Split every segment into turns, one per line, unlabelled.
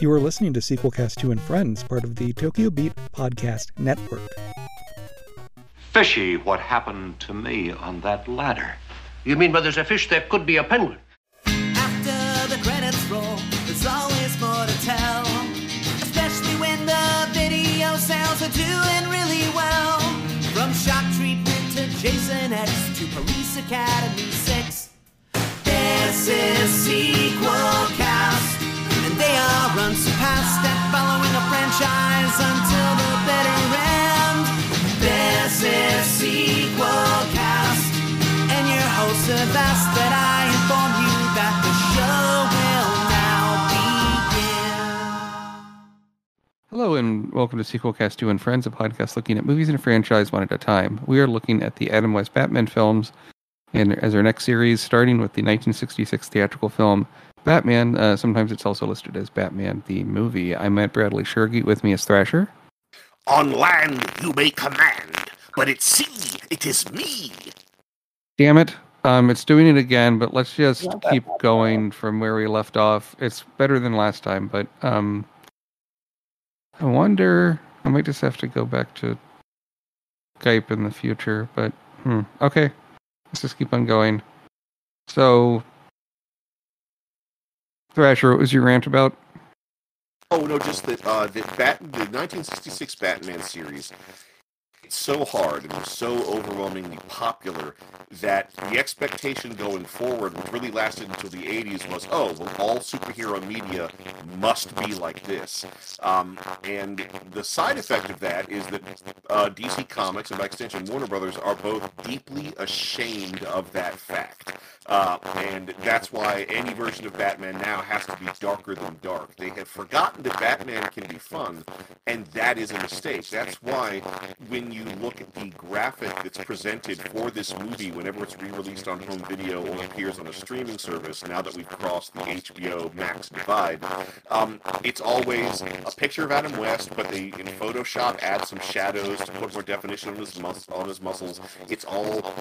You are listening to Sequelcast 2 and Friends, part of the Tokyo Beat Podcast Network.
Fishy what happened to me on that ladder.
You mean where there's a fish, there could be a penguin?
After the credits roll, there's always more to tell. Especially when the video sales are doing really well. From shock treatment to Jason X to Police Academy 6. This is Sequelcast. And they are unsurpassed at following a franchise until the bitter end. This is Sequelcast. And your have asked that I inform you that the show will now begin.
Hello and welcome to Sequelcast 2 and Friends, a podcast looking at movies and a franchise one at a time. We are looking at the Adam West Batman films and as our next series, starting with the 1966 theatrical film Batman. Uh, sometimes it's also listed as Batman the movie. I'm Mat Bradley Tschirgi. With me as Thrasher.
On land you may command, but at sea it is me.
Damn it. Um, it's doing it again, but let's just keep going from where we left off. It's better than last time, but um, I wonder. I might just have to go back to Skype in the future, but hmm, okay. Let's just keep on going. So, Thrasher, what was your rant about?
Oh no, just that uh, that Bat- the 1966 Batman series. It's so hard and so overwhelmingly popular that the expectation going forward, which really lasted until the 80s, was oh, well, all superhero media must be like this. Um, and the side effect of that is that uh, DC Comics and by extension Warner Brothers are both deeply ashamed of that fact. Uh, and that's why any version of Batman now has to be darker than dark. They have forgotten that Batman can be fun, and that is a mistake. That's why when you look at the graphic that's presented for this movie, whenever it's re-released on home video or appears on a streaming service, now that we've crossed the HBO Max divide, um, it's always a picture of Adam West, but they in Photoshop add some shadows to put more definition on his mus- on his muscles. It's all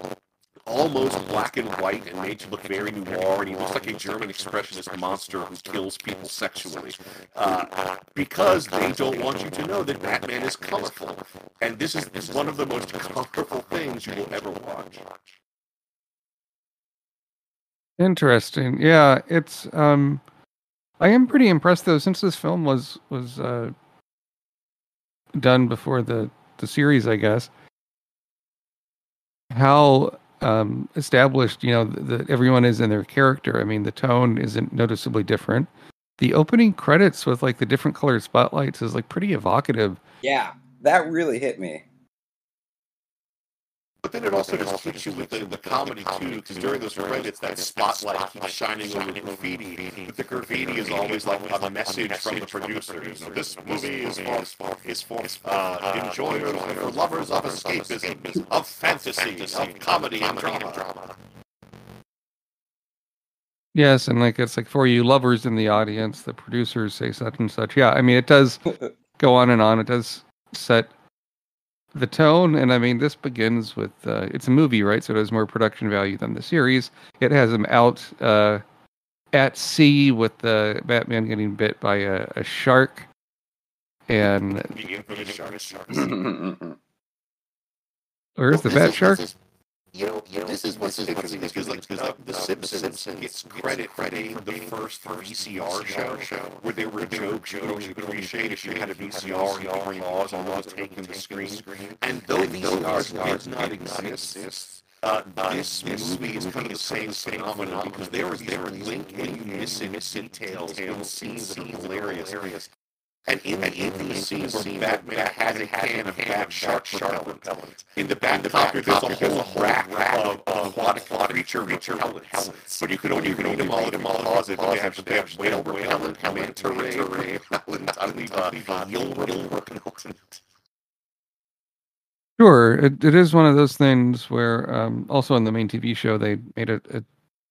almost black and white and made to look very noir, and he looks like a German expressionist monster who kills people sexually. Uh, because they don't want you to know that Batman is colorful. And this is, one of the most colorful things you will ever watch.
Interesting. Yeah, it's um I am pretty impressed though since this film was was uh done before the the series, I guess. How um established, you know, that everyone is in their character. I mean, the tone isn't noticeably different. The opening credits with like the different colored spotlights is like pretty evocative.
Yeah, that really hit me.
But then it also just hits you with the, the comedy too, because during those credits, that spotlight keeps shining over the graffiti. But the graffiti is always like a message from the producer. You know, this movie is for is for uh, enjoyers, for lovers of escapism, of fantasy, of comedy and drama.
Yes, and like it's like for you lovers in the audience, the producers say such and such. Yeah, I mean it does go on and on. It does set the tone, and I mean this begins with uh, it's a movie, right? So it has more production value than the series. It has him out uh, at sea with the Batman getting bit by a, a shark, and
The shark shark.
where's the bat shark?
This is- You know, you know, this is what's interesting because, like, because like The Simpsons gets credit for being the first VCR show show where there were jokes you could only appreciate if you had a VCR and could pause on was taking the screen. And though VCRs did not exist, uh, this movie is kind of the same phenomenon because there is there link and you miss in details in scenes that are hilarious. And in the in the scene where Batman has a can of Bat Shark repellent, in the Batcopter there's a whole rack rack of aquatic creature repellents. But you can only read them all in the closet. They have, they have whale repellent, manta ray repellent, I uh, eel repellent.
Sure, it, it is one of those things where um, also on the main TV show they made a, a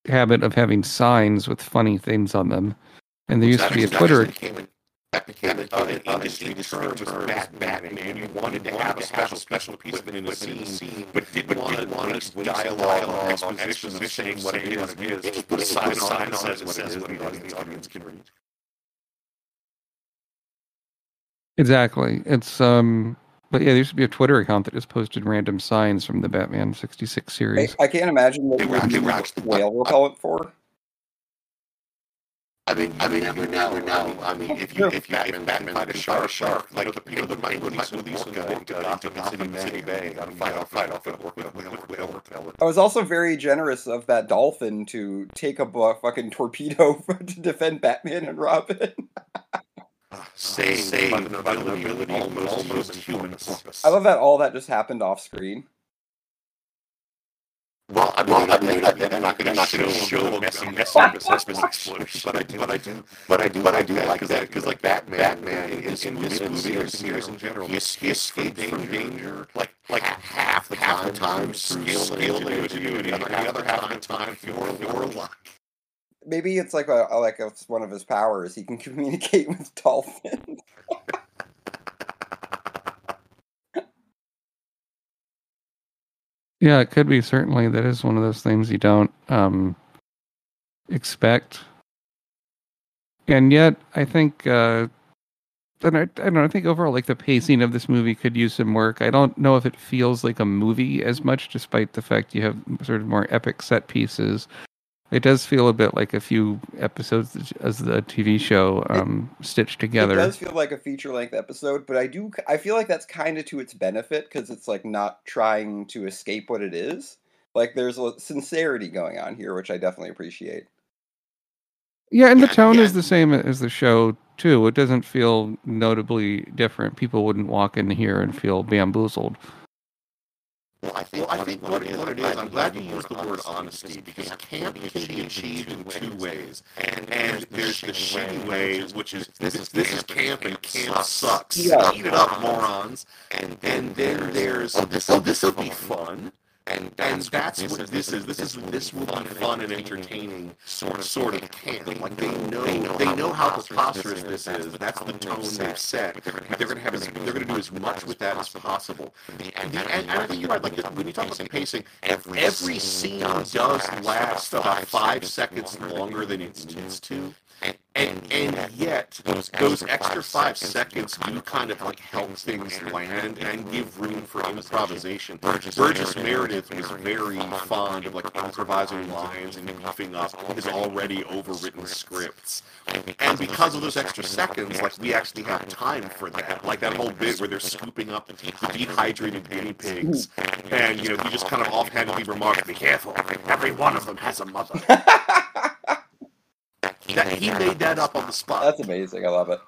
habit of having signs with funny things on them, and there used to be a Twitter.
That became an, uh, an industry term was Bat Batman. You wanted to have a special special piece of it in the scene, but didn't want to waste dialogue, exposition of saying what it is. You just put a sign on that says what it is, what the audience can read.
Exactly. It's um but yeah, there used to be a Twitter account that just posted random signs from the Batman 66 series.
I can't imagine what
They
you
were
would
actually-
use whale repellent for.
I mean, I mean, you never know. I mean, if you if you if Batman fight a shark, shark, like the people that might release release in Gotham Gotham City Bay, to fight off, fight off, work with whale repellent.
I was also very generous of that dolphin to take a fucking torpedo to defend Batman and Robin.
Same, same, ability, almost, almost human.
I love that all that just happened off screen.
Well, I mean, I I mean, I'm not going to show, show messy, messy, messy explosion, but I do, but I do, but I do, but I do like that because, like Batman, Batman this in this movie or series in general, he, escaped from danger like like half the half the time skill and ingenuity, and the other half of the time your luck.
Maybe it's like a like it's one of his powers. He can communicate with dolphins.
Yeah, it could be certainly that is one of those things you don't um expect. And yet I think uh and I, I don't know, I think overall like the pacing of this movie could use some work. I don't know if it feels like a movie as much despite the fact you have sort of more epic set pieces. It does feel a bit like a few episodes as the TV show um, stitched together.
It does feel like a feature length episode, but I do I feel like that's kind of to its benefit because it's like not trying to escape what it is. Like there's a sincerity going on here, which I definitely appreciate.
Yeah, and the tone
yeah.
is the same as the show too. It doesn't feel notably different. People wouldn't walk in here and feel bamboozled.
Well, I think, well, I think what, it is, what it is, I'm glad you used the word honesty because camp can be achieved in two ways. And, and there's the shitty way, which is this is this is camp and camp sucks.
Yeah.
Eat it up, morons. And and then there's oh, this oh this will be fun. And and that's what this is. This is this will be fun and entertaining sort of sort of camp. Like they know they know how preposterous this is. That's the tone they've set. They're gonna have as, they're gonna do as much with that as possible. And, and, and I think you're right. Like when you talk about the pacing, every scene does last about five seconds longer than it needs to. And and yet those extra five seconds do kind of like help things land and give room for improvisation. Burgess Meredith was very fond of like improvising lines and beefing up his already overwritten scripts. And because of those extra seconds, like we actually have time for that. Like that whole bit where they're scooping up the dehydrated guinea pigs, and you know he just kind of offhandedly remarks, "Be careful, every one of them has a mother." He made that up on the spot.
That's amazing. I love it.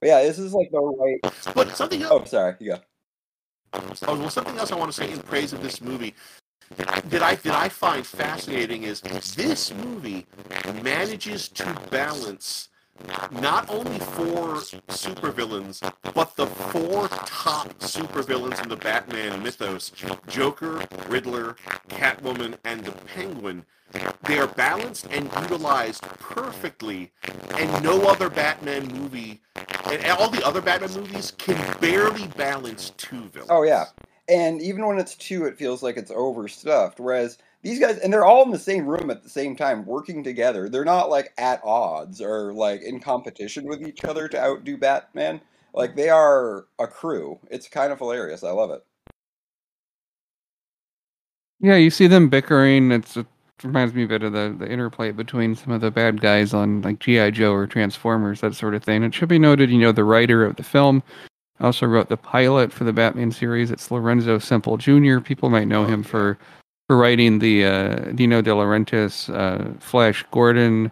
But yeah, this is like the right.
But something oh, else.
Oh, sorry. You go.
Oh, well, something else I want to say in praise of this movie that I that I find fascinating is this movie manages to balance not only four supervillains, but the four top supervillains in the Batman mythos: Joker, Riddler, Catwoman, and the Penguin. They are balanced and utilized perfectly, and no other Batman movie, and all the other Batman movies can barely balance two villains.
Oh yeah, and even when it's two, it feels like it's overstuffed. Whereas these guys, and they're all in the same room at the same time, working together. They're not like at odds or like in competition with each other to outdo Batman. Like they are a crew. It's kind of hilarious. I love it.
Yeah, you see them bickering. It's it reminds me a bit of the, the interplay between some of the bad guys on like GI Joe or Transformers, that sort of thing. It should be noted, you know, the writer of the film also wrote the pilot for the Batman series. It's Lorenzo Semple Jr. People might know him oh, for for writing the uh, Dino De Laurentiis, uh, Flash Gordon,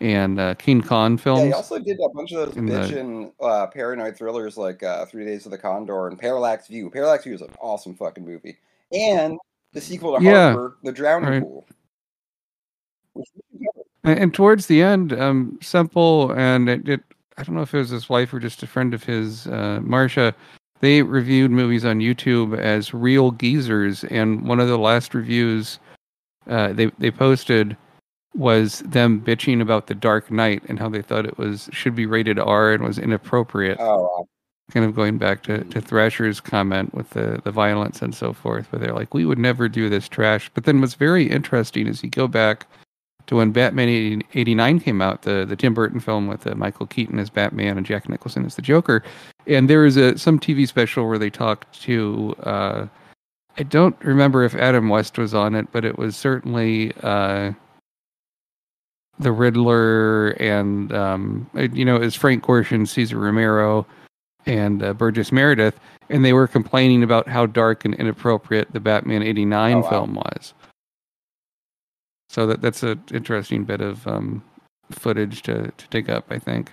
and uh, King
Yeah,
films.
he also did a bunch of those
In the-
uh, paranoid thrillers like uh, Three Days of the Condor and Parallax View. Parallax View is an awesome fucking movie, and the sequel to
Yeah,
Harper, The Drowning
right.
Pool.
And, and towards the end, um, Semple and it, it, I don't know if it was his wife or just a friend of his, uh, Marsha, they reviewed movies on YouTube as real geezers. And one of the last reviews uh, they they posted was them bitching about The Dark Knight and how they thought it was should be rated R and was inappropriate.
Oh, wow.
Kind of going back to, to Thrasher's comment with the, the violence and so forth, where they're like, we would never do this trash. But then what's very interesting is you go back to when Batman 80 89 came out, the the Tim Burton film with uh, Michael Keaton as Batman and Jack Nicholson as the Joker. And there was a some TV special where they talked to. Uh, I don't remember if Adam West was on it, but it was certainly uh, the Riddler and um, you know, it was Frank Gorshin, Cesar Romero, and uh, Burgess Meredith, and they were complaining about how dark and inappropriate the Batman '89
Oh, wow.
film was. So that that's an interesting bit of um, footage to to dig up, I think,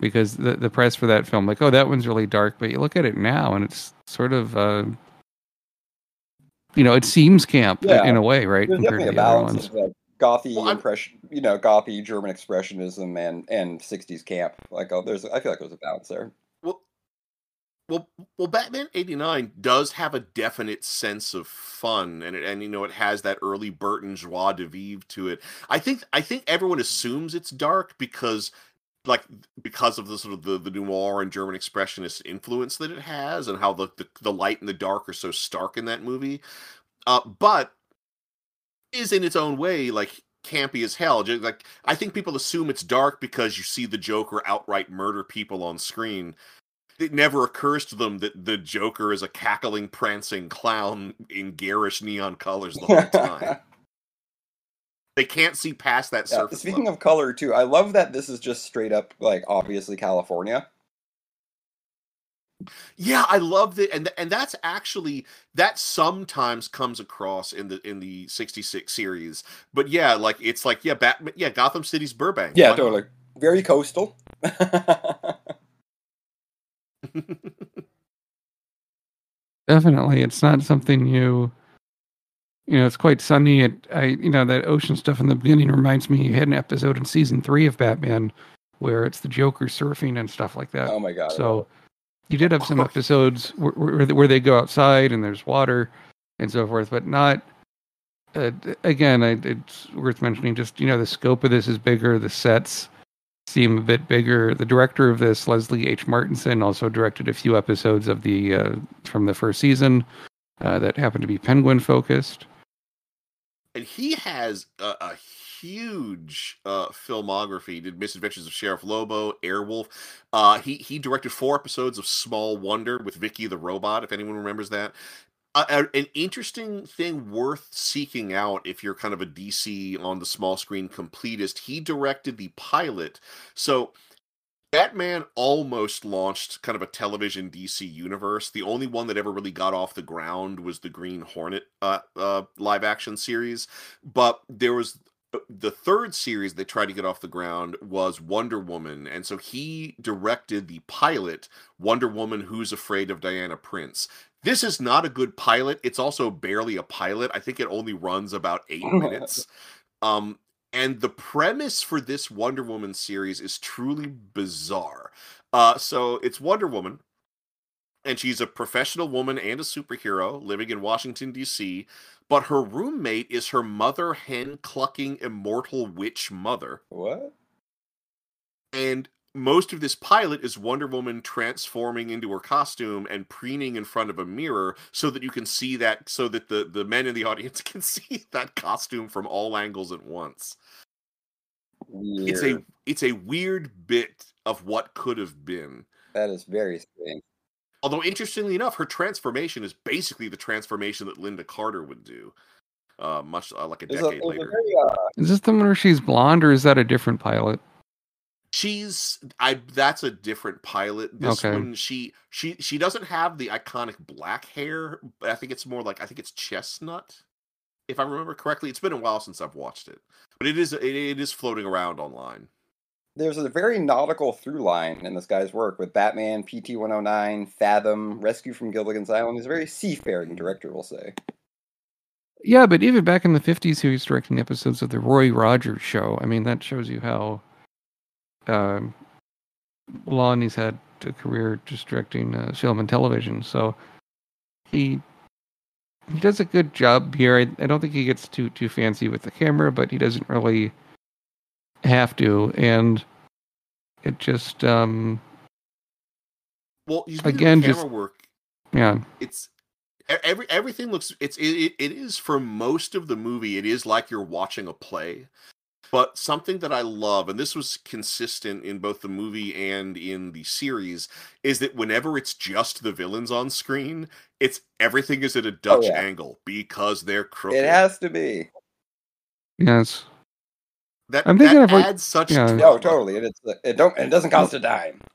because the the press for that film, like, oh, that one's really dark, but you look at it now, and it's sort of. Uh, you know, it seems camp
Yeah.
in a way, right?
There's
compared
definitely
to
a
the other
balance
ones.
of like gothy
Well,
impression, you know, gothy German expressionism and and '60s camp. Like, oh, there's, I feel like there's a balance there.
Well, well, well, Batman '89 does have a definite sense of fun, and it, and you know it has that early Burton joie de vivre to it. I think I think everyone assumes it's dark because, like, because of the sort of the, the noir and German expressionist influence that it has, and how the, the the light and the dark are so stark in that movie. Uh, but is in its own way like campy as hell. Like I think people assume it's dark because you see the Joker outright murder people on screen. It never occurs to them that the Joker is a cackling, prancing clown in garish neon colors the whole time. They can't see past that
Yeah,
surface.
speaking
level.
of color too, I love that this is just straight up like obviously California.
Yeah, I love that, and and that's actually that sometimes comes across in the in the '66 series. But yeah, like it's like yeah, Batman, yeah, Gotham City's Burbank.
Yeah,
Why not?
totally. Very coastal.
Definitely, it's not something you. You know, it's quite sunny. It, I, you know, that ocean stuff in the beginning reminds me. You had an episode in season three of Batman where it's the Joker surfing and stuff like that.
oh my god.
so, you did have some episodes where, where where they go outside and there's water and so forth, but not. Uh, again, I, it's worth mentioning. Just you know, the scope of this is bigger. The sets seem a bit bigger. The director of this, Leslie H. Martinson, also directed a few episodes of the uh, from the first season uh, that happened to be Penguin focused.
And he has a, a huge uh, filmography. He did Misadventures of Sheriff Lobo, Airwolf. Uh, he he directed four episodes of Small Wonder with Vicky the Robot. If anyone remembers that. Uh, a- an interesting thing worth seeking out if you're kind of a DC on the small screen completist. He directed the pilot, so Batman almost launched kind of a television DC universe. The only one that ever really got off the ground was the Green Hornet uh, uh, live action series. But there was uh, the third series they tried to get off the ground was Wonder Woman. And so he directed the pilot, Wonder Woman Who's Afraid of Diana Prince. This is not a good pilot. It's also barely a pilot. I think it only runs about eight minutes. Um, and the premise for this Wonder Woman series is truly bizarre. Uh, so it's Wonder Woman, and she's a professional woman and a superhero living in Washington, D.C. But her roommate is her mother hen clucking immortal witch mother.
What?
And most of this pilot is Wonder Woman transforming into her costume and preening in front of a mirror so that you can see that, so that the, the men in the audience can see that costume from all angles at once. it's a it's a weird bit of what could have been.
That is very strange.
Although interestingly enough, her transformation is basically the transformation that Lynda Carter would do, uh, much uh, like a
There's a,
decade
there's a
later.
very, uh,
Is this the one where she's blonde, or is that a different pilot?
She's I that's a different pilot. This
Okay.
one she she she doesn't have the iconic black hair. But I think it's more like I think it's chestnut. If I remember correctly, it's been a while since I've watched it, but it is it, it is floating around online.
there's a very nautical through line in this guy's work with Batman, PT 109, Fathom, Rescue from Gilligan's Island. He's a very seafaring director, we'll say.
Yeah, but even back in the fifties, he was directing episodes of the Roy Rogers Show. I mean, that shows you how um, long he's had a career just directing uh, film and television. So he he does a good job here. I, I don't think he gets too too fancy with the camera, but he doesn't really have to. And it just
Well,
um,
speaking
Again,
camera
just-
work.
yeah.
it's Every everything looks it's it, it, it is for most of the movie. It is like you're watching a play. But something that I love, and this was consistent in both the movie and in the series, is that whenever it's just the villains on screen, it's everything is at a Dutch
yeah.
angle because they're crooked.
It has to be.
Yes.
that
I'm thinking
that
of what-
adds such
yeah.
No, totally. And it's it don't it doesn't cost a dime.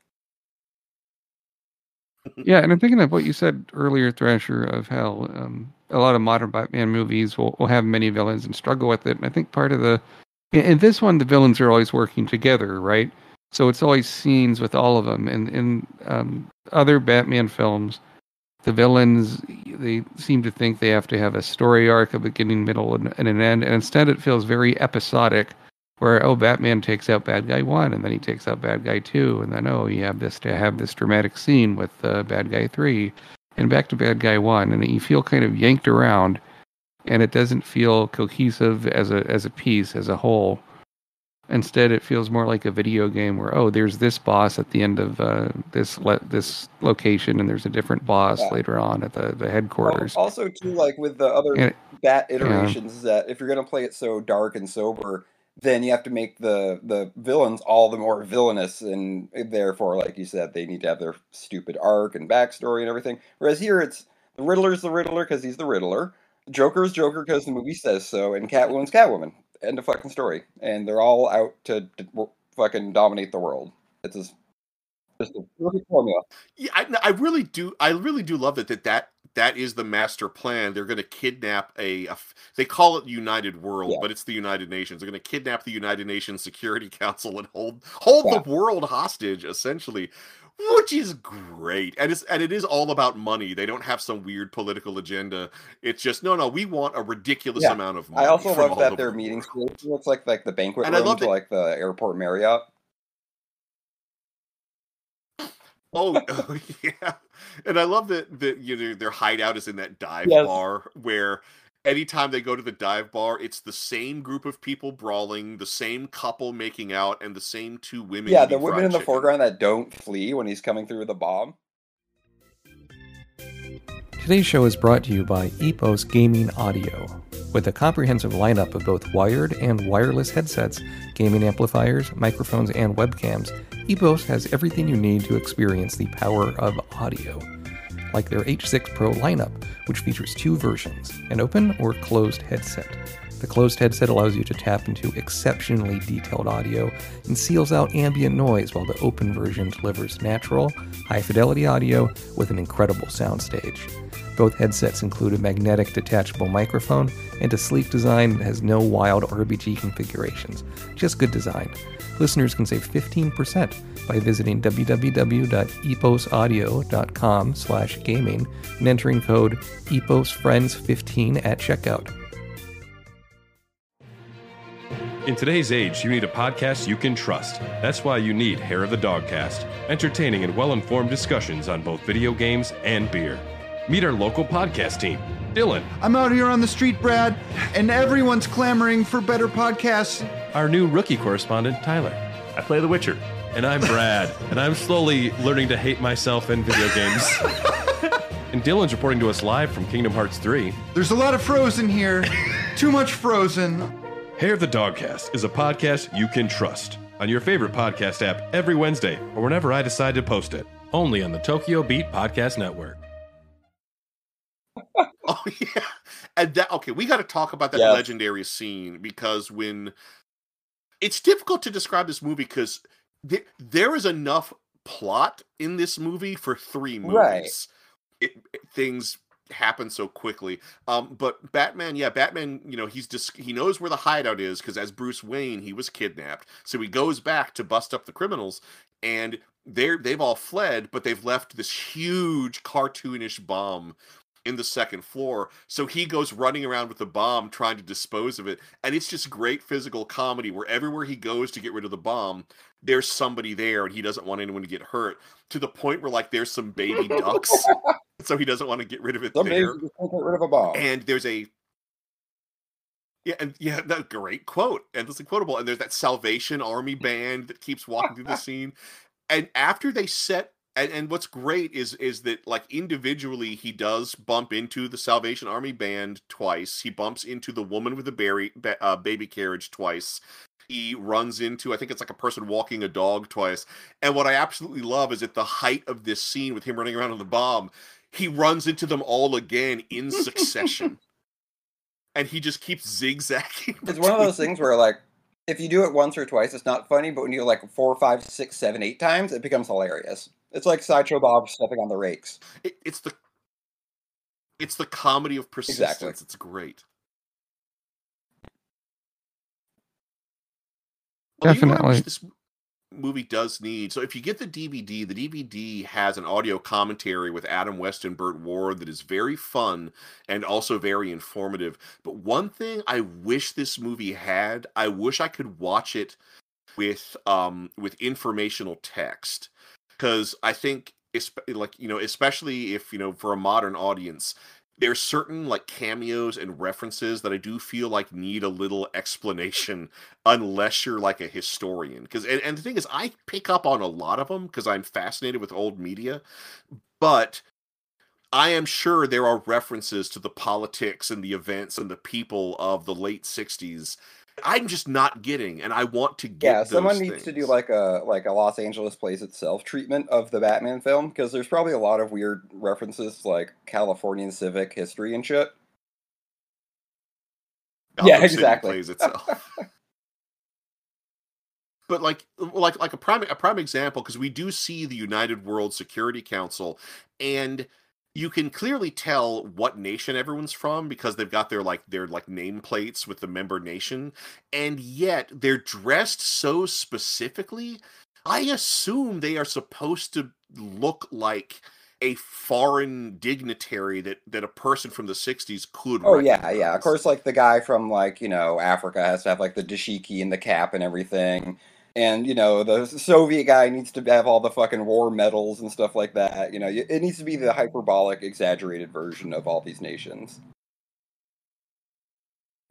Yeah, and I'm thinking of what you said earlier, Thrasher, of how um, a lot of modern Batman movies will, will have many villains and struggle with it. And I think part of the in, this one, the villains are always working together, right? So it's always scenes with all of them. And in um, other Batman films, the villains they seem to think they have to have a story arc, a beginning, middle, and, and an end. And instead, it feels very episodic where oh batman takes out bad guy one and then he takes out bad guy two and then oh you have this to have this dramatic scene with uh, bad guy three and back to bad guy one and you feel kind of yanked around and it doesn't feel cohesive as a as a piece as a whole instead it feels more like a video game where oh there's this boss at the end of uh, this le- this location and there's a different boss
Yeah.
later on at the the headquarters
also too like with the other
And-
bat iterations is that if you're gonna play it so dark and sober, then you have to make the the villains all the more villainous and therefore, like you said, they need to have their stupid arc and backstory and everything. Whereas here it's the Riddler's the Riddler because he's the Riddler. Joker's Joker because the movie says so, and Catwoman's Catwoman. End of fucking story. And they're all out to, fucking dominate the world. It's just, just a perfect formula.
Yeah, I, I really do. I really do love that. That that that is the master plan. They're going to kidnap a. They call it United World,
Yeah.
but it's the United Nations. They're going to kidnap the United Nations Security Council and hold hold
Yeah.
the world hostage, essentially, which is great. And it's and it is all about money. They don't have some weird political agenda. It's just no, no. We want a ridiculous
Yeah.
amount of money.
I also love that
over
their
the
meeting space looks like like the banquet
And I
room
love
to like the airport Marriott.
Oh, oh, yeah, and I love that that you know their hideout is in that dive
Yes.
bar where anytime they go to the dive bar, it's the same group of people brawling, the same couple making out, and the same two women.
Yeah, the women in the
chicken.
foreground that don't flee when he's coming through with the bomb.
Today's show is brought to you by Epos Gaming Audio. With a comprehensive lineup of both wired and wireless headsets, gaming amplifiers, microphones, and webcams, Epos has everything you need to experience the power of audio. Like their H6 Pro lineup, which features two versions an open or closed headset. The closed headset allows you to tap into exceptionally detailed audio and seals out ambient noise, while the open version delivers natural, high fidelity audio with an incredible soundstage. Both headsets include a magnetic detachable microphone and a sleek design that has no wild RBG configurations, just good design. Listeners can save 15% by visiting www.eposaudio.com slash gaming and entering code EPOSFriends15 at checkout.
In today's age, you need a podcast you can trust. That's why you need Hair of the Dogcast, entertaining and well informed discussions on both video games and beer. Meet our local podcast team Dylan,
I'm out here on the street, Brad, and everyone's clamoring for better podcasts.
our new rookie correspondent, Tyler.
I play The Witcher.
And I'm Brad, and I'm slowly learning to hate myself and video games. and Dylan's reporting to us live from Kingdom Hearts 3.
There's a lot of frozen here. Too much frozen.
Hair of the Dogcast is a podcast you can trust on your favorite podcast app every Wednesday or whenever I decide to post it. Only on the Tokyo Beat Podcast Network.
Oh yeah, and that okay. We got to talk about that
Yeah.
legendary scene because when it's difficult to describe this movie because there, there is enough plot in this movie for three movies.
Right.
It, it- things happen so quickly. Um, but Batman, yeah, Batman, you know, he's just he knows where the hideout is because as Bruce Wayne, he was kidnapped, so he goes back to bust up the criminals, and they're they've all fled, but they've left this huge cartoonish bomb in the second floor. So he goes running around with the bomb trying to dispose of it. And it's just great physical comedy where everywhere he goes to get rid of the bomb, there's somebody there and he doesn't want anyone to get hurt to the point where like there's some baby ducks. so he doesn't want to get rid of it
Somebody
there.
get rid of a bomb.
And there's a yeah, and yeah, that great quote, and endlessly quotable. And there's that Salvation Army band that keeps walking through the scene. And after they set and and what's great is is that like individually he does bump into the Salvation Army band twice. He bumps into the woman with the berry, ba- uh, baby carriage twice. He runs into I think it's like a person walking a dog twice. And what I absolutely love is at the height of this scene with him running around on the bomb, he runs into them all again in succession. and he just keeps zigzagging.
It's one of those things where like if you do it once or twice, it's not funny, but when you do it like four, five, six, seven, eight times, it becomes hilarious. It's like Sideshow Bob stepping on the rakes.
It, it's the it's the comedy of persistence.
Exactly.
It's great. Although you know what I wish
Definitely.
this movie does need. So if you get the DVD, the DVD has an audio commentary with Adam West and Burt Ward that is very fun and also very informative. But one thing I wish this movie had, I wish I could watch it with um with informational text because I think like you know especially if you know for a modern audience there's certain like cameos and references that I do feel like need a little explanation unless you're like a historian because and, and the thing is I pick up on a lot of them because I'm fascinated with old media but I am sure there are references to the politics and the events and the people of the late 60s I'm just not getting and I want to get
Yeah, someone needs to do like a like a Los Angeles plays itself treatment of the Batman film because there's probably a lot of weird references like Californian civic history and shit.
Gotham
Yeah,
City
exactly.
plays itself. but like like like a prime a prime example because we do see the United World Security Council and you can clearly tell what nation everyone's from because they've got their like their like nameplates with the member nation. And yet they're dressed so specifically I assume they are supposed to look like a foreign dignitary that that a person from the 60s could
Oh yeah, yeah. Of course, like the guy from like you know Africa has to have like the dashiki and the cap and everything, and you know the Soviet guy needs to have all the fucking war medals and stuff like that. You know, it needs to be the hyperbolic, exaggerated version of all these nations.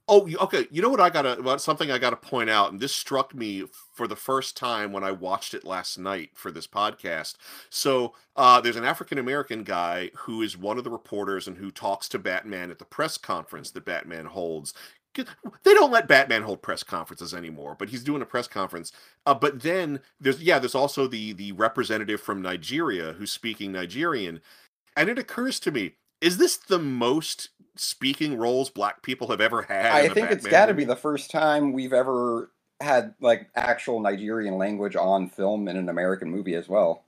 Oh, okay. You know what I gotta what something I gotta point out, and this struck me for the first time when I watched it last night for this podcast. So uh, there's an African American guy who is one of the reporters and who talks to Batman at the press conference that Batman holds. 'Cause They don't let Batman hold press conferences anymore, but he's doing a press conference. Uh, but then there's yeah, there's also the the representative from Nigeria who's speaking Nigerian, and it occurs to me. Is this the most speaking roles black people have ever had?
I
in a
think it's
Batman
got to be the first time we've ever had like actual Nigerian language on film in an American movie as well.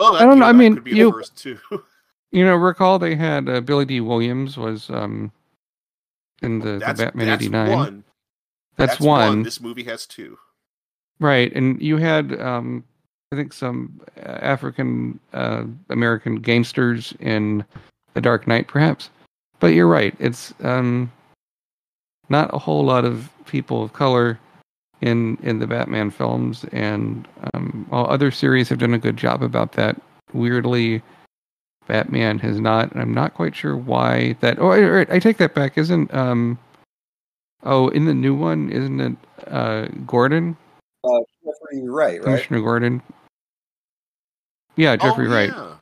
Oh,
I don't
you
know, I
that
mean,
could be
you-
the first too.
You know, recall they had uh, Billy Dee Williams was um in the, the
that's
Batman
that's
'89.
one.
That's, one,
This movie has two.
right? And you had um I think some uh, African uh, American gangsters in The Dark Knight, perhaps. But you're right; it's um not a whole lot of people of color in in the Batman films, and um, while other series have done a good job about that, weirdly, Batman has not. And I'm not quite sure why that. Oh, all right, I take that back. Isn't um oh in the new one isn't it uh Gordon
Uh, Jeffrey Wright, right?
Commissioner Gordon? Yeah, Jeffrey
oh,
Wright.
Yeah.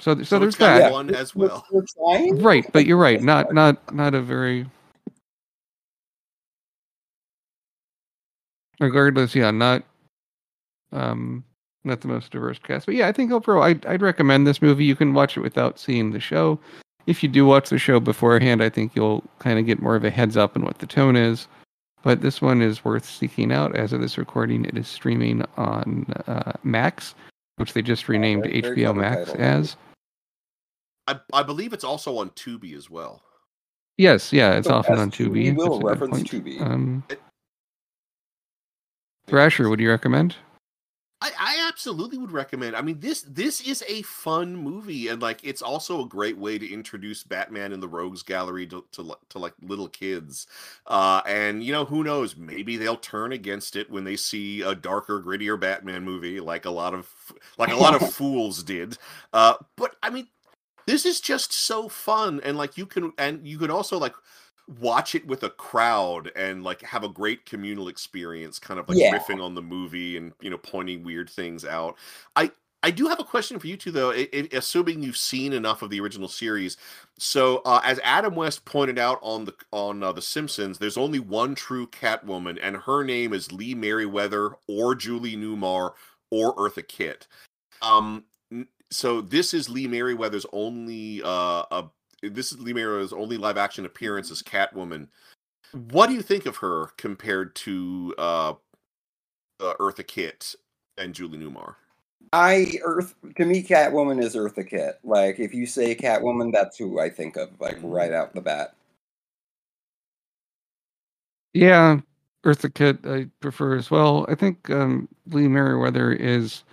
So so,
So
there's
it's
that.
one as
We're-
well.
We're.
Right, but you're right. Not not not a very. Regardless, yeah, not um not the most diverse cast, but yeah, I think overall, I'd I'd recommend this movie. You can watch it without seeing the show. If you do watch the show beforehand, I think you'll kind of get more of a heads up on what the tone is. But this one is worth seeking out. As of this recording, it is streaming on uh, Max, which they just renamed
very- very
HBO Max
title.
as.
I, I believe it's also on Tubi as well.
Yes, yeah, it's
So
often on
Tubi
Tubi.
will
That's a good
reference. Tubi.
Um,
It-
Thrasher, would you recommend?
I, I absolutely would recommend. I mean, this this is a fun movie, and like it's also a great way to introduce Batman in the Rogues Gallery to to, to like little kids. Uh, and you know, who knows? Maybe they'll turn against it when they see a darker, grittier Batman movie, like a lot of like a lot of fools did. Uh, but I mean, this is just so fun, and like you can and you can also like watch it with a crowd and like have a great communal experience, kind of like
Yeah.
riffing on the movie and you know pointing weird things out. I I do have a question for you two though. i- i- assuming you've seen enough of the original series, so uh, as Adam West pointed out on the on uh, the Simpsons, there's only one true Catwoman, and her name is Lee Meriwether or Julie Newmar or Eartha Kitt. Um, so this is Lee Meriwether's only uh, a this is Lee Meriwether's only live action appearance as Catwoman. What do you think of her compared to uh, uh, Eartha Kitt and Julie Newmar?
I Earth to me, Catwoman is Eartha Kitt. Like if you say Catwoman, that's who I think of, like right out the bat.
Yeah, Eartha Kitt I prefer as well. I think um, Lee Meriwether is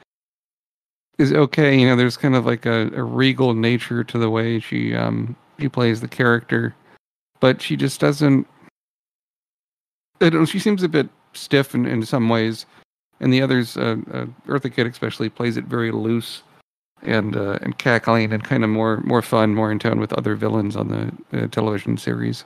is okay. You know, there's kind of like a, a regal nature to the way she um she plays the character, but she just doesn't. I don't know. She seems a bit stiff in, in some ways, and the others, uh, uh, Eartha Kitt especially, plays it very loose and uh, and cackling and kind of more more fun, more in tone with other villains on the uh, television series.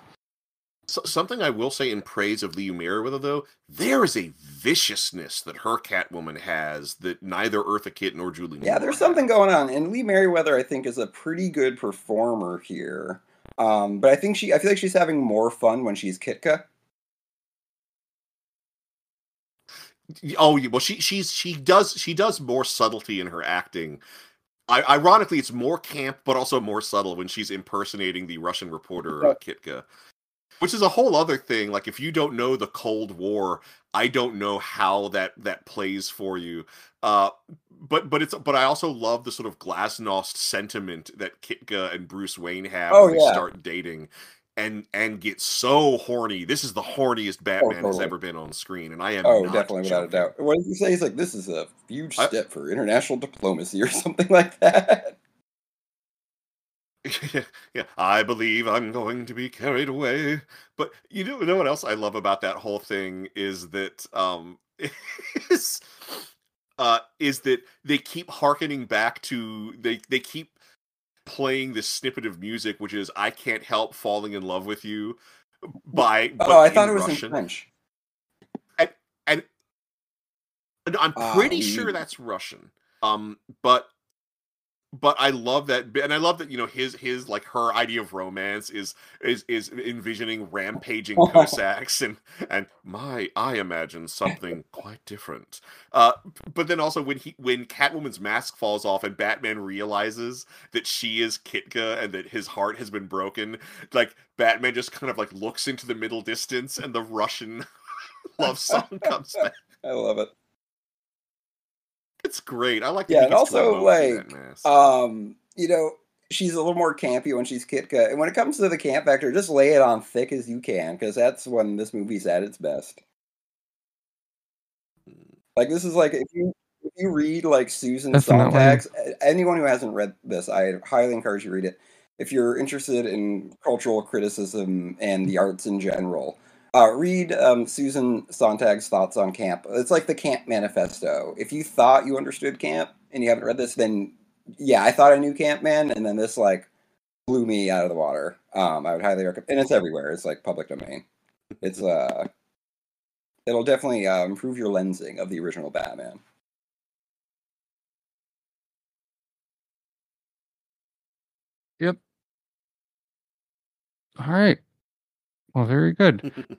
So, something I will say in praise of Lee Meriwether, though, there is a viciousness that her Catwoman has that neither Eartha Kitt nor Julie.
Yeah,
Newmar
there's
has.
something going on, and Lee Meriwether, I think, is a pretty good performer here. Um, but I think she, I feel like she's having more fun when she's Kitka.
Oh, well, she she's she does she does more subtlety in her acting. I, ironically, it's more camp, but also more subtle when she's impersonating the Russian reporter uh, Kitka, which is a whole other thing. Like, if you don't know the Cold War, I don't know how that that plays for you. Uh, but but it's but I also love the sort of glasnost sentiment that Kitka and Bruce Wayne have
Oh,
when they start dating. And and get so horny. This is the horniest Batman has
totally.
ever been on screen, and I am
Oh,
not
definitely, without a
joking.
doubt. What did he say? He's like, this is a huge
I-
step for international diplomacy or something like that.
yeah, I believe I'm going to be carried away. But you know, you know what else I love about that whole thing is that um is uh is that they keep harkening back to they they keep playing this snippet of music which is I can't help falling in love with you by but
oh, I thought it was
Russian.
in French.
and and I'm
Ah,
pretty sure that's Russian. Um, but but I love that, and I love that you know his his like her idea of romance is is is envisioning rampaging Cossacks and and my I imagine something quite different. Uh, but then also when he when Catwoman's mask falls off and Batman realizes that she is Kitka and that his heart has been broken, like Batman just kind of like looks into the middle distance and the Russian love song comes back.
I love it.
It's great. I like. that
Yeah, and also like, um, you know, she's a little more campy when she's Kitka, and when it comes to the camp factor, just lay it on thick as you can, because that's when this movie's at its best. Like this is like if you if you read like Susan
Definitely.
Sontag's, anyone who hasn't read this, I highly encourage you to read it. If you're interested in cultural criticism and the arts in general, uh, read um, Susan Sontag's thoughts on camp. It's like the Camp Manifesto. If you thought you understood camp and you haven't read this, then yeah, I thought I knew Camp Man, and then this like blew me out of the water. Um, I would highly recommend, and it's everywhere. It's like public domain. It's uh, it'll definitely uh, improve your lensing of the original Batman.
Yep. All right. Well, very good.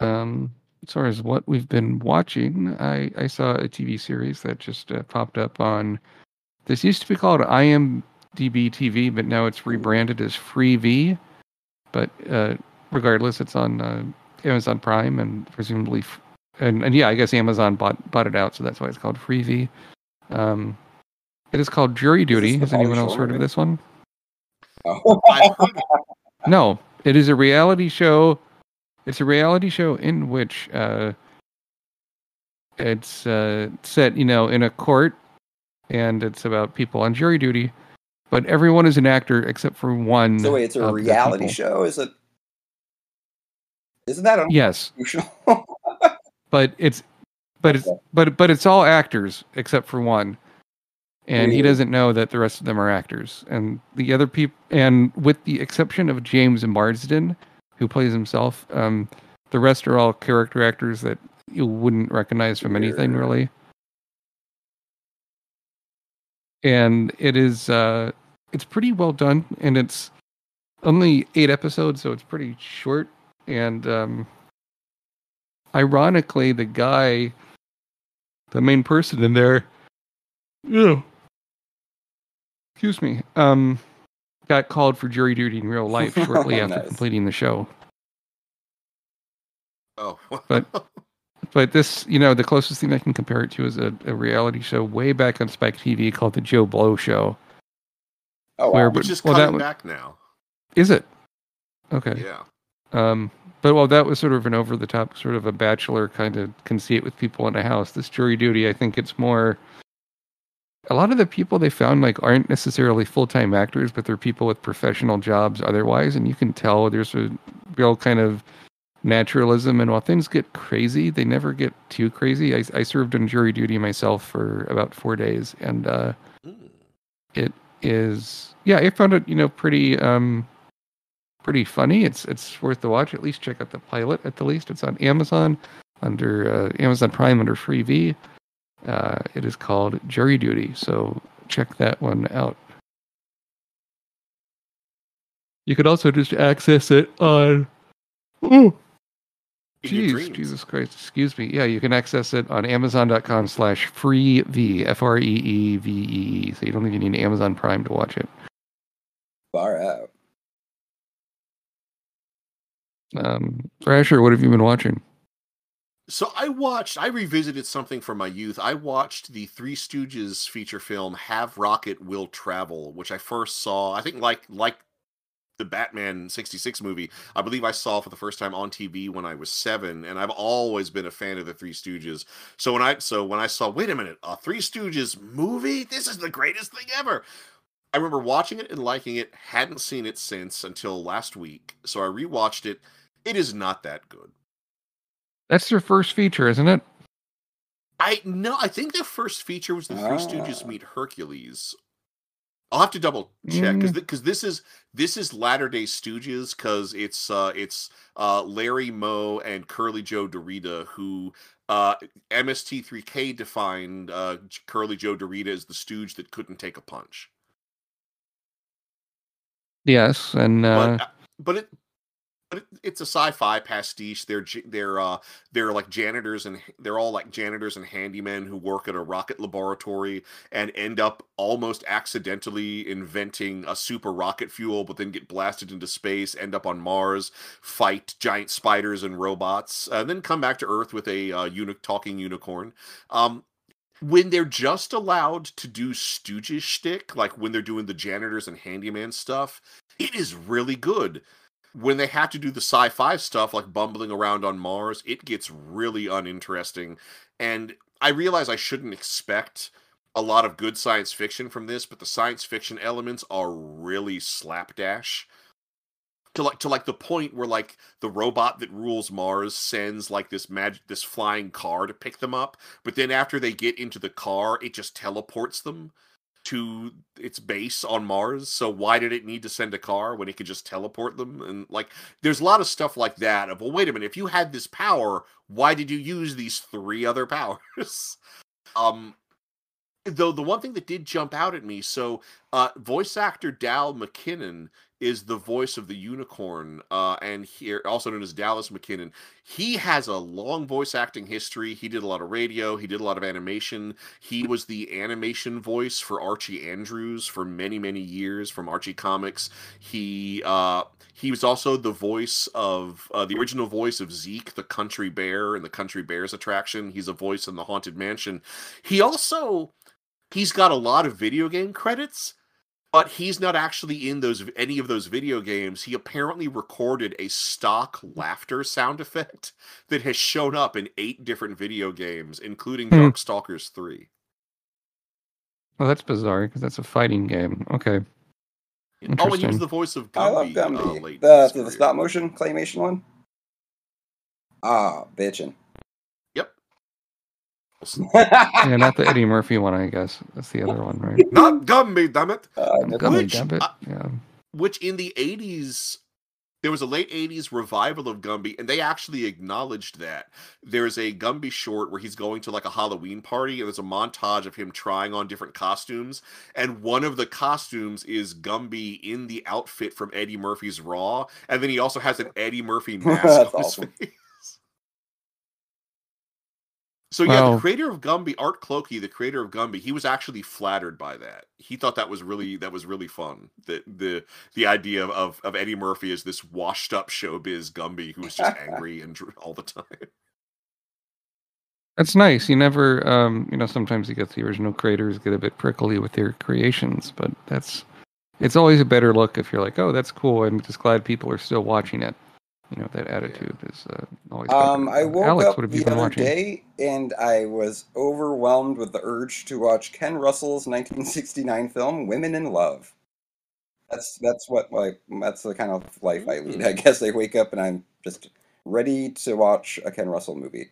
Um, as far as what we've been watching, I, I saw a TV series that just uh, popped up on. This used to be called IMDb TV, but now it's rebranded as Freevee. But uh, regardless, it's on uh, Amazon Prime and presumably, f- and, and yeah, I guess Amazon bought bought it out, so that's why it's called Freevee. Um, it is called Jury Duty. Has anyone else heard of this one?
Oh.
No, it is a reality show. It's a reality show in which uh, it's uh, set, you know, in a court, and it's about people on jury duty. But everyone is an actor except for one.
so wait, it's a reality show? Is it? Isn't that
Yes, but it's but it's but but it's all actors except for one. And he doesn't know that the rest of them are actors. And the other people and with the exception of James Marsden, who plays himself. Um, the rest are all character actors that you wouldn't recognize from anything really. And it is uh, it's pretty well done, and it's only eight episodes, so it's pretty short. And um, ironically, the guy, the main person in there, ew, excuse me, um, got called for jury duty in real life shortly after
Nice.
completing the show.
Oh,
But- But this, you know, the closest thing I can compare it to is a, a reality show way back on Spike TV called the Joe Blow Show.
Oh,
Where-
wow.
which is
well, that
coming
one-
back now.
Is it? Okay.
Yeah.
Um, but well, that was sort of an over the top, sort of a bachelor kind of conceit with people in a house. This jury duty, I think it's more. A lot of the people they found like aren't necessarily full time actors, but they're people with professional jobs otherwise, and you can tell there's a real kind of naturalism. And while things get crazy, they never get too crazy. I, I served on jury duty myself for about four days, and uh,
Mm.
it is yeah, I found it you know pretty um pretty funny. It's it's worth the watch. At least check out the pilot. At the least, it's on Amazon under uh, Amazon Prime under Freevee. Uh, it is called Jury Duty. So check that one out. You could also just access it on. Ooh, Jeez. Jesus Christ, excuse me. Yeah, you can access it on Amazon.com slash free V F R E E V E E. So you don't even need Amazon Prime to watch it.
Far out.
Um, Thrasher, what have you been watching?
So I watched, I revisited something from my youth. I watched the Three Stooges feature film "Have Rocket Will Travel," which I first saw. I think like like the Batman '66 movie. I believe I saw for the first time on TV when I was seven, and I've always been a fan of the Three Stooges. So when I so when I saw, wait a minute, a Three Stooges movie, this is the greatest thing ever. I remember watching it and liking it. Hadn't seen it since until last week, so I rewatched it. It is not that good.
That's their first feature, isn't it?
I no, I think the first feature was the Three Stooges
Ah.
meet Hercules. I'll have to double check because because this is this is Latter Day Stooges because it's uh it's uh Larry Moe and Curly Joe DeRita who uh MST3K defined uh Curly Joe DeRita as the stooge that couldn't take a punch.
Yes, and uh,
but but it but it, it's a sci-fi pastiche. They're they're uh they're like janitors and they're all like janitors and handymen who work at a rocket laboratory and end up almost accidentally inventing a super rocket fuel, but then get blasted into space, end up on Mars, fight giant spiders and robots, and then come back to Earth with a uh, uni- talking unicorn. Um, when they're just allowed to do stooges shtick, like when they're doing the janitors and handyman stuff, it is really good. When they have to do the sci-fi stuff, like bumbling around on Mars, it gets really uninteresting. And I realize I shouldn't expect a lot of good science fiction from this, but the science fiction elements are really slapdash to like to like the point where like the robot that rules Mars sends like this magic this flying car to pick them up, but then after they get into the car, it just teleports them to its base on Mars. So why did it need to send a car when it could just teleport them? And like there's a lot of stuff like that of well wait a minute, if you had this power, why did you use these three other powers? um though the one thing that did jump out at me so uh voice actor Dal McKennon is the voice of the unicorn uh and here also known as Dallas McKennon. He has a long voice acting history. He did a lot of radio. He did a lot of animation. He was the animation voice for archie andrews for many many years from archie comics. He uh he was also the voice of uh, the original voice of Zeke, the country bear, in the Country Bears attraction. He's a voice in the Haunted Mansion. He also he's got a lot of video game credits, but he's not actually in those any of those video games. He apparently recorded a stock laughter sound effect that has shown up in eight different video games, including
Hmm.
Darkstalkers 3.
well, that's bizarre because that's a fighting game. Okay,
Oh, and he was the voice of Gumby.
I love
uh,
Gumby.
late in
the, the, stop motion claymation one. Ah, bitchin'.
Yep.
yeah, not the Eddie Murphy one, I guess. That's the other one, right?
Not Gumby, damn it.
Uh,
Gummy
Which,
Gambit.
uh,
Yeah.
which in the 80s there was a late 80s revival of Gumby, and they actually acknowledged that. There's a Gumby short where he's going to like a Halloween party, and there's a montage of him trying on different costumes. And one of the costumes is Gumby in the outfit from Eddie Murphy's Raw, and then he also has an Eddie Murphy mask
That's
on his
awesome.
face. So yeah,
Wow.
the creator of Gumby, Art Clokey, the creator of Gumby, he was actually flattered by that. He thought that was really that was really fun. That the the idea of, of Eddie Murphy as this washed up showbiz Gumby who's just angry and all the time.
That's nice. You never, um, you know, sometimes you get the original creators get a bit prickly with their creations, but that's, it's always a better look if you're like, oh, that's cool. I'm just glad people are still watching it. You know, that attitude is uh, always.
Um, I woke
Alex,
up
what have you
the
been
other
watching?
day and I was overwhelmed with the urge to watch Ken Russell's 1969 film "Women in Love." That's that's what like that's the kind of life I lead. I guess I wake up and I'm just ready to watch a Ken Russell movie.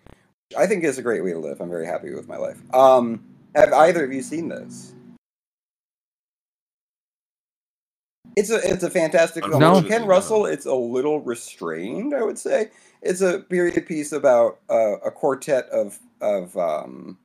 I think is a great way to live. I'm very happy with my life. Um, have either of you seen this? It's a it's a fantastic film.
No.
Ken Russell. It's a little restrained, I would say. It's a period piece about uh, a quartet of of um,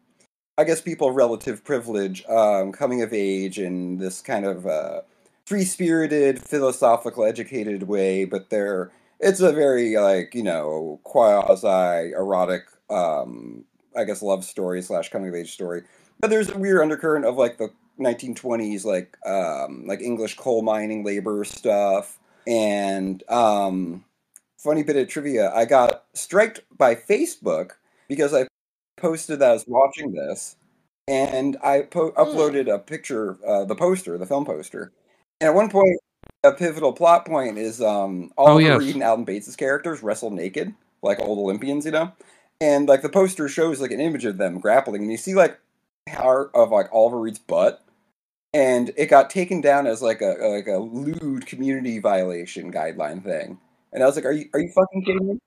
I guess people of relative privilege um, coming of age in this kind of uh, free spirited, philosophical, educated way, but they're it's a very like you know quasi erotic um, I guess love story slash coming of age story. But there's a weird undercurrent of like the 1920s like um, like English coal mining labor stuff. And um, funny bit of trivia I got striked by Facebook because I posted that I was watching this and I po- uploaded a picture uh, the poster the film poster. And at one point a pivotal plot point is um Oliver
yes.
Reed and Alan Bates' characters wrestle naked like old Olympians you know? And like the poster shows like an image of them grappling and you see like part of like Oliver Reed's butt and it got taken down as like a like a lewd community violation guideline thing. And I was like, "Are you are you fucking kidding me?"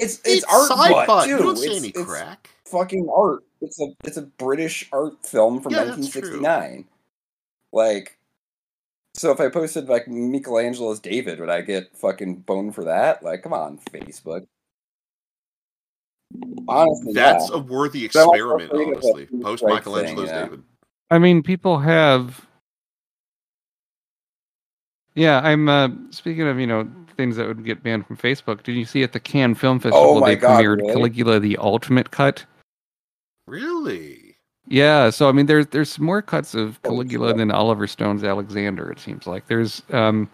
It's it's, art
sci-fi.
butt too.
You don't see
It's-
any
it's
crack.
fucking art. It's a it's a British art film from
Yeah,
1969. Like, so if I posted like Michelangelo's David, would I get fucking boned for that? Like, come on, Facebook. Honestly,
That's
yeah.
a worthy
So I'm also
experiment,
afraid of that
honestly. post Michelangelo's
thing, yeah.
David.
I mean, people have. Yeah, I'm uh, speaking of you know things that would get banned from Facebook. Did you see at the Cannes Film Festival
Oh
they
God,
premiered
really?
Caligula: The Ultimate Cut?
Really?
Yeah, so I mean, there's there's more cuts of
Holy
Caligula
shit.
than Oliver Stone's Alexander. It seems like there's um,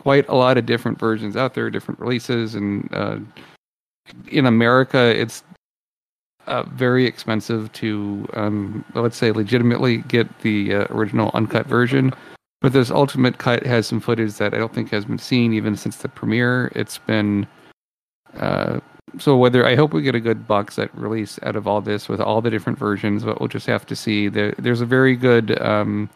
quite a lot of different versions out there, different releases, and uh, in America, it's uh, very expensive to um, let's say legitimately get the uh, original uncut version. But this ultimate cut has some footage that I don't think has been seen even since the premiere. It's been uh, so whether I hope we get a good box set release out of all this with all the different versions, but we'll just have to see. There, there's a very good. Um,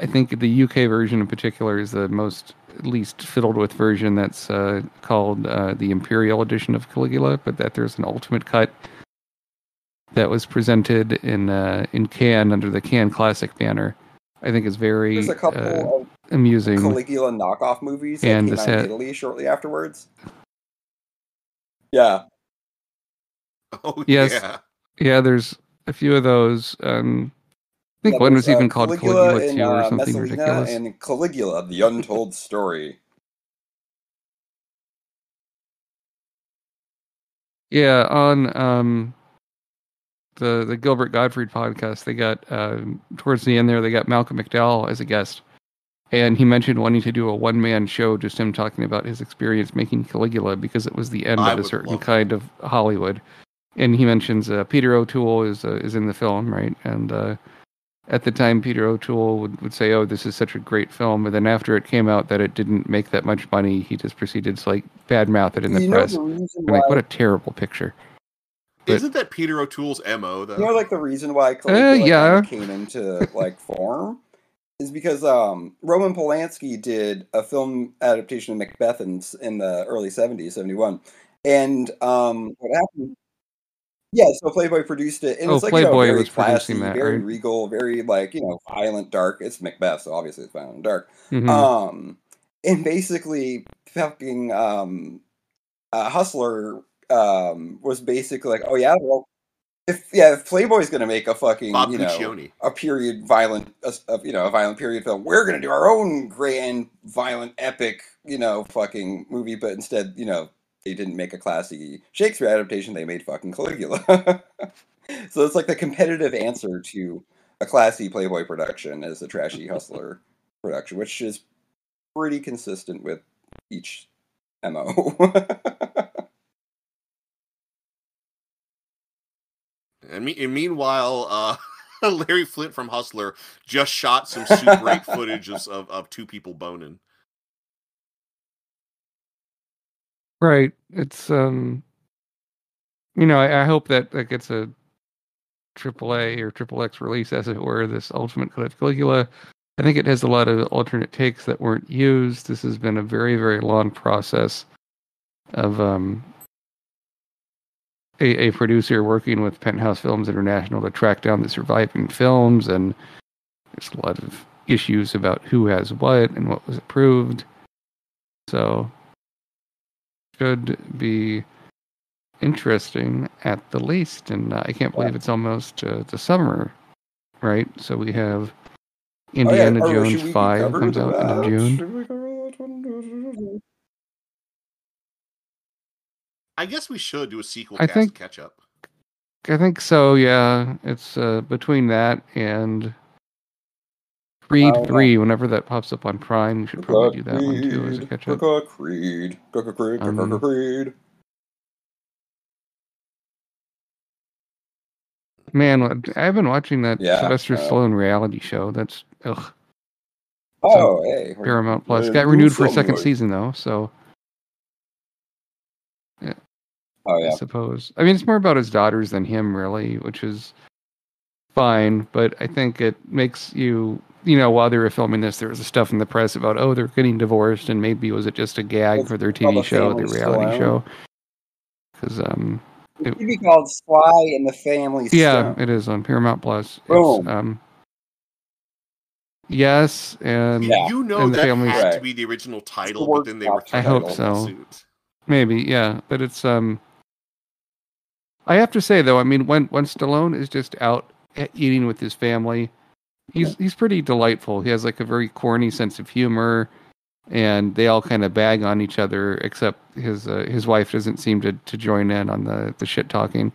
I think the UK version in particular is the most least fiddled with version. That's uh, called uh, the Imperial Edition of Caligula, but that there's an ultimate cut that was presented in uh, in Cannes under the Cannes Classic banner. I think is very
There's a couple
uh,
of
amusing.
Caligula knockoff movies that
And
came
the
out in
set-
Italy shortly afterwards. Yeah,
Oh
Yes.
yeah.
Yeah, there's a few of those. Um, I think
Yeah,
one was
uh,
even called
Caligula,
Caligula,
in,
2 or
uh,
something
Messalina
ridiculous.
and Caligula: The Untold Story.
Yeah, on um, the the Gilbert Gottfried podcast, they got um, towards the end there, they got Malcolm McDowell as a guest, and he mentioned wanting to do a one man show, just him talking about his experience making Caligula because it was the end
I
of a certain kind of Hollywood. And he mentions uh, Peter O'Toole is uh, is in the film, right? And uh, at the time, Peter O'Toole would, would say, "Oh, this is such a great film," and then after it came out that it didn't make that much money, he just proceeded to like badmouth it in the
you
press.
the why?
like, what a terrible picture. But-
Isn't that Peter O'Toole's MO though?
You know, like the reason why Caligula
Uh, yeah.
kinda came into like form is because um, Roman Polanski did a film adaptation of Macbeth in, in the early '70s, '71, and um, what happened? Yeah, so Playboy produced it, and
Oh,
it's like you know,
Playboy
very
was producing
classy,
that,
very
right?
regal, very like you know violent, dark. It's Macbeth, so obviously it's violent and dark.
Mhm.
Um, and basically fucking um, uh, Hustler um was basically like, oh yeah, well, if yeah, if Playboy's gonna make a fucking
Bob
you know
Guccione.
a period violent, a, a, you know, a violent period film, we're gonna do our own grand violent epic, you know, fucking movie, but instead, you know, they didn't make a classy Shakespeare adaptation; they made fucking Caligula. so it's like the competitive answer to a classy Playboy production is a trashy Hustler production, which is pretty consistent with each mo.
And, me- and meanwhile, uh, Larry Flynt from Hustler just shot some Super 8 footage of, of, of two people boning.
Right. It's um you know, I, I hope that that gets a triple A or triple X release as it were, this Ultimate Cut of Caligula. I think it has a lot of alternate takes that weren't used. This has been a very, very long process of um a, a producer working with Penthouse Films International to track down the surviving films and there's a lot of issues about who has what and what was approved. So should be interesting at the least. And uh, I can't believe it's almost uh, the summer, right? So we have Indiana
Oh, yeah,
Jones
we
5 comes out end of? June.
Should we cover that one?
I guess we should do a sequel
I
cast
think-
catch up.
I think so, yeah. It's uh, between that and Creed
yeah.
3, whenever that pops up on Prime, we should probably do that one too as a catch up.
Coca Creed, Creed,
Um,
Creed.
Man, I've been watching that
Yeah,
Sylvester
uh,
Stallone reality show. That's ugh,
Oh, hey.
Paramount Plus. Got renewed for a second
something.
season though, so
Oh yeah.
I suppose. I mean, it's more about his daughters than him, really, which is fine. But I think it makes you, you know, while they were filming this, there was stuff in the press about, oh, they're getting divorced, and maybe was it just a gag
It's
for their TV show, their reality
Stallone.
show? Because, um,
It should be called Sly and the Family
yeah,
Stone.
it is on Paramount Plus.
Boom.
Um, yes, and
Yeah.
You know
And the
that
family-
had to be the original title,
the
but then they were
I hope so.
Suit.
Maybe, yeah, but it's um. I have to say though, I mean, when when Stallone is just out eating with his family, he's he's pretty delightful. He has like a very corny sense of humor, and they all kind of bag on each other. Except his uh, his wife doesn't seem to to join in on the the shit talking.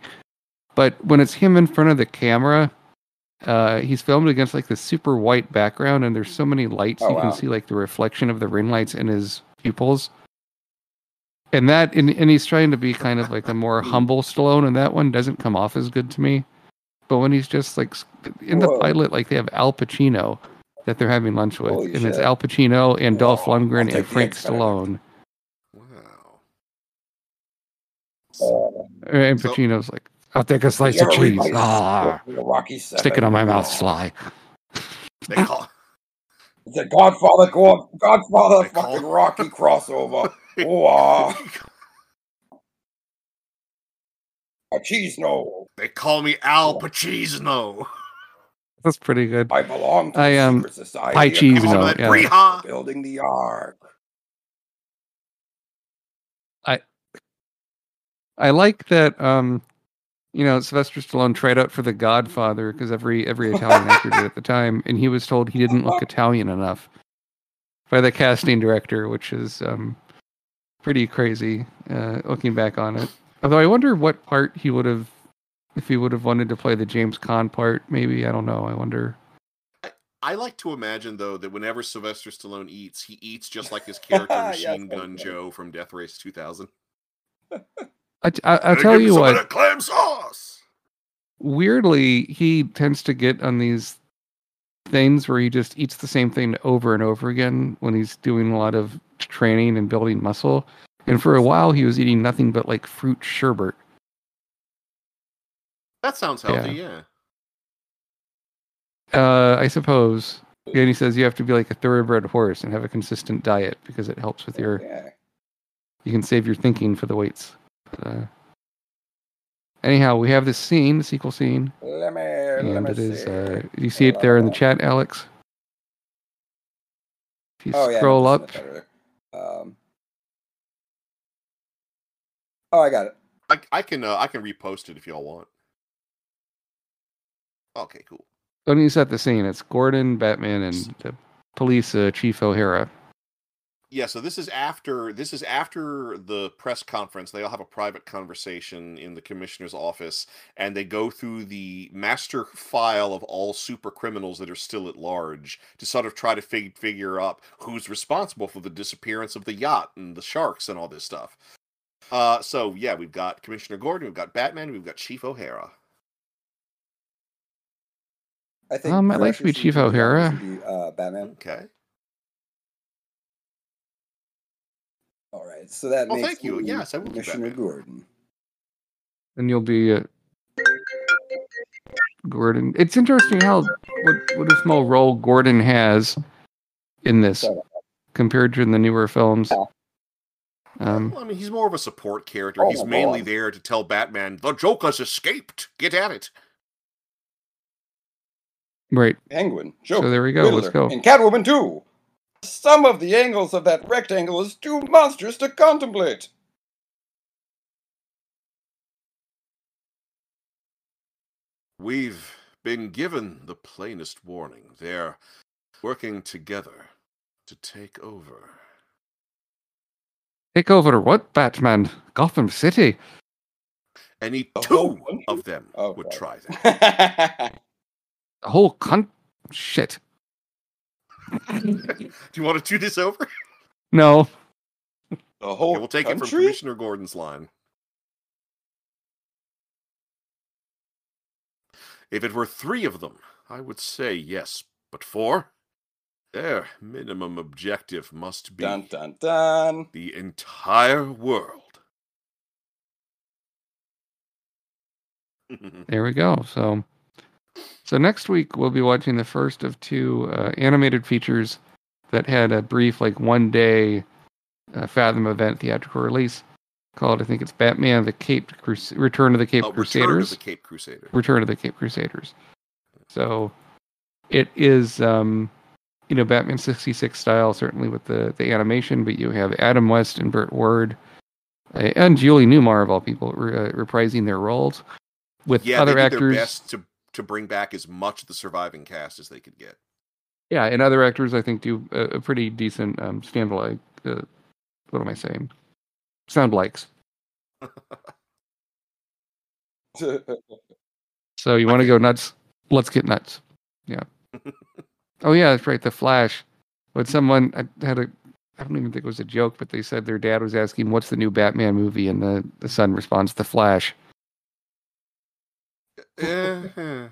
But when it's him in front of the camera, uh, he's filmed against like the super white background, and there's so many lights
Oh,
you
wow.
can see like the reflection of the ring lights in his pupils and that and, and he's trying to be kind of like a more humble Stallone, and that one doesn't come off as good to me. But when he's just like in the
Whoa.
pilot, like they have Al Pacino that they're having lunch with,
Holy
and it's. Al Pacino and Dolph
Whoa, I'll
Lundgren and Frank
experiment.
Stallone,
Wow.
Uh,
and
So-
Pacino's like, "I'll take a slice
you
of cheese, ah,
Rocky Seven?
stick it on my mouth, Sly."
They call
It's a Godfather, God, Godfather,
They call-
fucking Rocky crossover. Wow. A cheese no.
they call me Al Pacino.
That's pretty good.
I belong to
I,
the
um,
secret society.
pie
of
cheese
Call
no,
that
yeah.
Breha.
Building the ark.
I like that. Um, you know, Sylvester Stallone tried out for The Godfather because every every Italian actor did at the time, and he was told he didn't look Italian enough by the casting director, which is um, pretty crazy uh, looking back on it. Although I wonder what part he would have, if he would have wanted to play the James Caan part. Maybe I don't know. I wonder.
I like to imagine though that whenever Sylvester Stallone eats, he eats just like his character
Yes,
Machine
okay.
Gun Joe from Death Race 2000.
I, I, I'll tell you what.
that clam sauce.
weirdly he tends to get on these things where he just eats the same thing over and over again when he's doing a lot of training and building muscle and for a while he was eating nothing but like fruit sherbet
That sounds healthy, yeah.
uh i suppose and he says you have to be like a thoroughbred horse and have a consistent diet because it helps with your
Yeah.
you can save your thinking for the weights but, uh, anyhow we have this scene the sequel scene
Let me, let
and
me
it is
see.
uh you see it there in the chat alex if you
oh, yeah,
scroll
I'm
up
just in the better. Um, oh, I got it.
I, I can uh, I can repost it if y'all want. Okay, cool.
Don't you set the scene? It's Gordon, Batman, and the police uh, chief O'Hara.
Yeah, so this is after this is after the press conference. They all have a private conversation in the commissioner's office, and they go through the master file of all super criminals that are still at large to sort of try to fig- figure out who's responsible for the disappearance of the yacht and the sharks and all this stuff. Uh, so yeah, we've got Commissioner Gordon, we've got Batman, we've got Chief O'Hara.
I think.
Um, I'd like to be Chief O'Hara.
be, Uh, Batman.
Okay.
All right, so that
Oh,
makes
thank you.
me
Yes, I will be
Commissioner
Batman.
Gordon.
and you'll be uh, Gordon. It's interesting how what what a small role Gordon has in this compared to in the newer films. Um,
Well, I mean, he's more of a support character.
Oh,
he's mainly
God.
there to tell Batman, "The Joker's escaped. Get at it."
right.
Penguin, Joker,
So there we go. Let's go.
and Catwoman too. Some of the angles of that rectangle is too monstrous to contemplate.
We've been given the plainest warning. They're working together to take over.
Take over what, Batman? Gotham City.
Any
The
two of them
Oh,
would
sorry.
try that.
The whole con. Shit.
do you want to do this over?
No.
the whole
Okay, we'll take it from? Commissioner Gordon's line. If it were three of them, I would say yes. But four? Their minimum objective must be
Dun dun dun.
the entire world.
There we go. So, so next week we'll be watching the first of two uh, animated features that had a brief, like one day, uh, Fathom event theatrical release called I think it's Batman: The Cape Crus- Return of the Cape
Oh, Return
Crusaders.
of the Cape Crusader.
Return of the Cape Crusaders. So, it is um, you know Batman sixty six style certainly with the the animation, but you have Adam West and Burt Ward. uh, And Julie Newmar of all people re- uh, reprising their roles with
Yeah,
other actors.
best to to bring back as much of the surviving cast as they could get.
Yeah, and other actors I think do a, a pretty decent um, stand like. Uh, what am I saying? Sound likes. So you want to go nuts? Let's get nuts. Yeah. oh yeah, that's right. The Flash. When someone I had a, I don't even think it was a joke, but they said their dad was asking, "What's the new Batman movie?" And the the son responds, "The Flash."
Eh,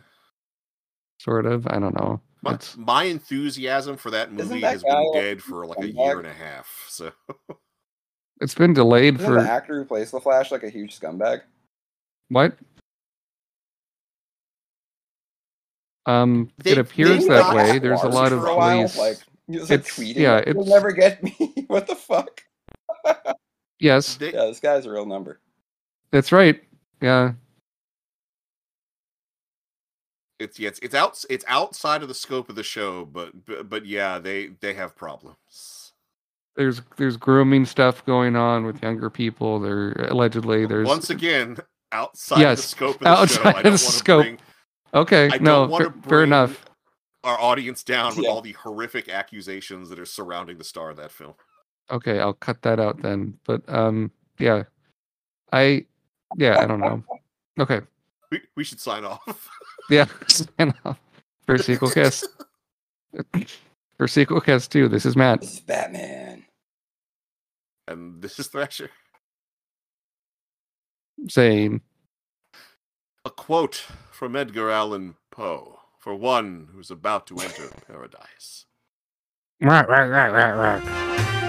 Sort of. I don't know.
my, my enthusiasm for that movie
that
has been dead for like a
scumbag?
year and a half. So
it's been delayed
Isn't
for
the actor who plays the Flash like a huge scumbag?
what? Um,
They-
it appears that way. There's a lot of
for a while. Like, he was like
It's-
tweeting.
yeah,
You'll
it's-
never get me. what the fuck?
yes,
they,
Yeah, this guy's a real number.
that's right. Yeah,
it's yeah, it's it's out it's outside of the scope of the show, but but, but yeah, they they have problems.
there's there's grooming stuff going on with younger people. There allegedly there's
Once again, outside of
Yes,
the scope of the show.
outside
I don't
the
wanna
scope.
bring-
okay.
I
no,
don't want
fair,
to
fair enough.
Our audience down with all the horrific accusations that are surrounding the star of that film.
Okay, I'll cut that out then. But um, yeah, I yeah I don't know. Okay,
We, we should sign off.
yeah, sign off for Sequelcast. For Sequelcast too. this is Mat
This is Batman.
and this is Thrasher.
Same.
A quote from Edgar Allan Poe for one who's about to enter paradise.
"Rah, rah, rah, rah, rah."